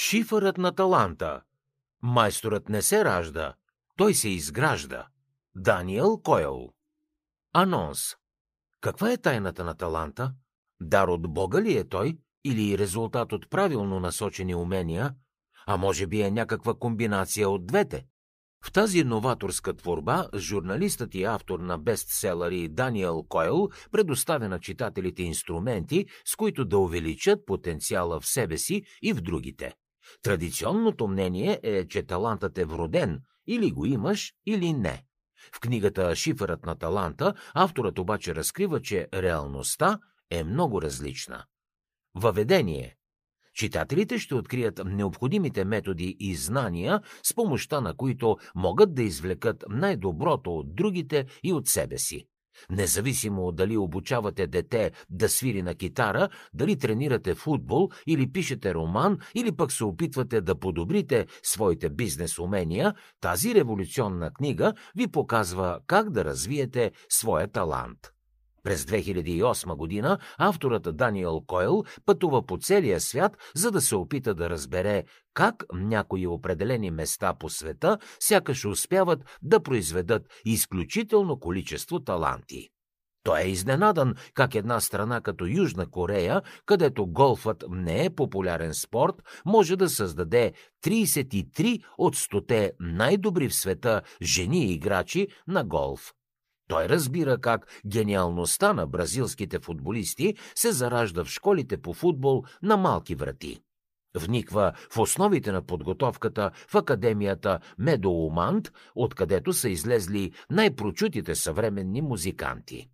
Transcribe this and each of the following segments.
Шифърът на таланта. Майсторът не се ражда, той се изгражда. Даниел Койл. Анонс. Каква е тайната на таланта? Дар от Бога ли е той или резултат от правилно насочени умения? А може би е някаква комбинация от двете? В тази новаторска творба журналистът и автор на бестселъри Даниел Койл предоставя на читателите инструменти, с които да увеличат потенциала в себе си и в другите. Традиционното мнение е, че талантът е вроден, или го имаш, или не. В книгата Шифърът на таланта авторът обаче разкрива, че реалността е много различна. Въведение Читателите ще открият необходимите методи и знания, с помощта на които могат да извлекат най-доброто от другите и от себе си. Независимо дали обучавате дете да свири на китара, дали тренирате футбол или пишете роман, или пък се опитвате да подобрите своите бизнес умения, тази революционна книга ви показва как да развиете своя талант. През 2008 година авторът Даниел Койл пътува по целия свят, за да се опита да разбере как някои определени места по света сякаш успяват да произведат изключително количество таланти. Той е изненадан как една страна като Южна Корея, където голфът не е популярен спорт, може да създаде 33 от 100 най-добри в света жени играчи на голф. Той разбира как гениалността на бразилските футболисти се заражда в школите по футбол на малки врати. Вниква в основите на подготовката в академията Медоумант, откъдето са излезли най-прочутите съвременни музиканти.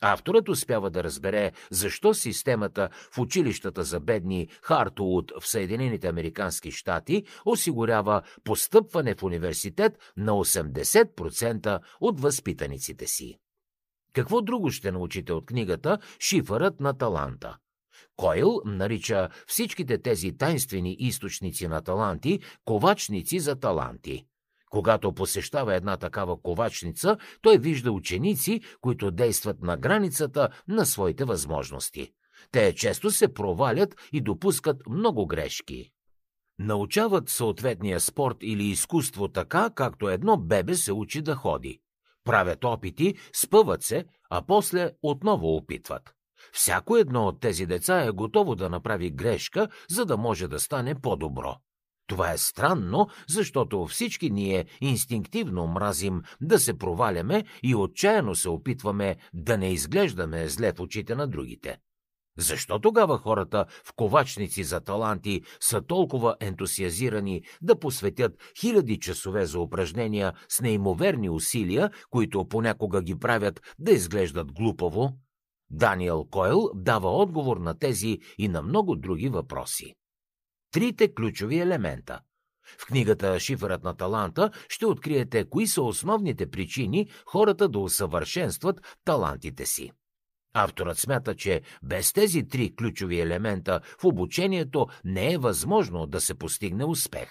Авторът успява да разбере защо системата в училищата за бедни Хартуут в Съединените Американски щати осигурява постъпване в университет на 80% от възпитаниците си. Какво друго ще научите от книгата Шифърът на таланта? Койл нарича всичките тези тайнствени източници на таланти ковачници за таланти. Когато посещава една такава ковачница, той вижда ученици, които действат на границата на своите възможности. Те често се провалят и допускат много грешки. Научават съответния спорт или изкуство така, както едно бебе се учи да ходи. Правят опити, спъват се, а после отново опитват. Всяко едно от тези деца е готово да направи грешка, за да може да стане по-добро. Това е странно, защото всички ние инстинктивно мразим да се проваляме и отчаяно се опитваме да не изглеждаме зле в очите на другите. Защо тогава хората в ковачници за таланти са толкова ентусиазирани да посветят хиляди часове за упражнения с неимоверни усилия, които понякога ги правят да изглеждат глупаво? Даниел Койл дава отговор на тези и на много други въпроси трите ключови елемента. В книгата Шифърът на таланта ще откриете кои са основните причини хората да усъвършенстват талантите си. Авторът смята, че без тези три ключови елемента в обучението не е възможно да се постигне успех.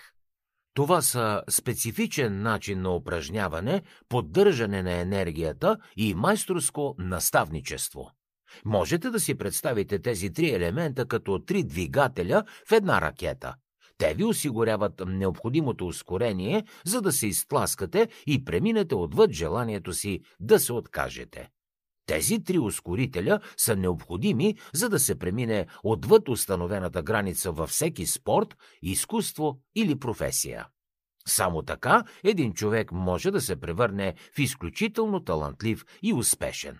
Това са специфичен начин на упражняване, поддържане на енергията и майсторско наставничество. Можете да си представите тези три елемента като три двигателя в една ракета. Те ви осигуряват необходимото ускорение, за да се изтласкате и преминете отвъд желанието си да се откажете. Тези три ускорителя са необходими, за да се премине отвъд установената граница във всеки спорт, изкуство или професия. Само така един човек може да се превърне в изключително талантлив и успешен.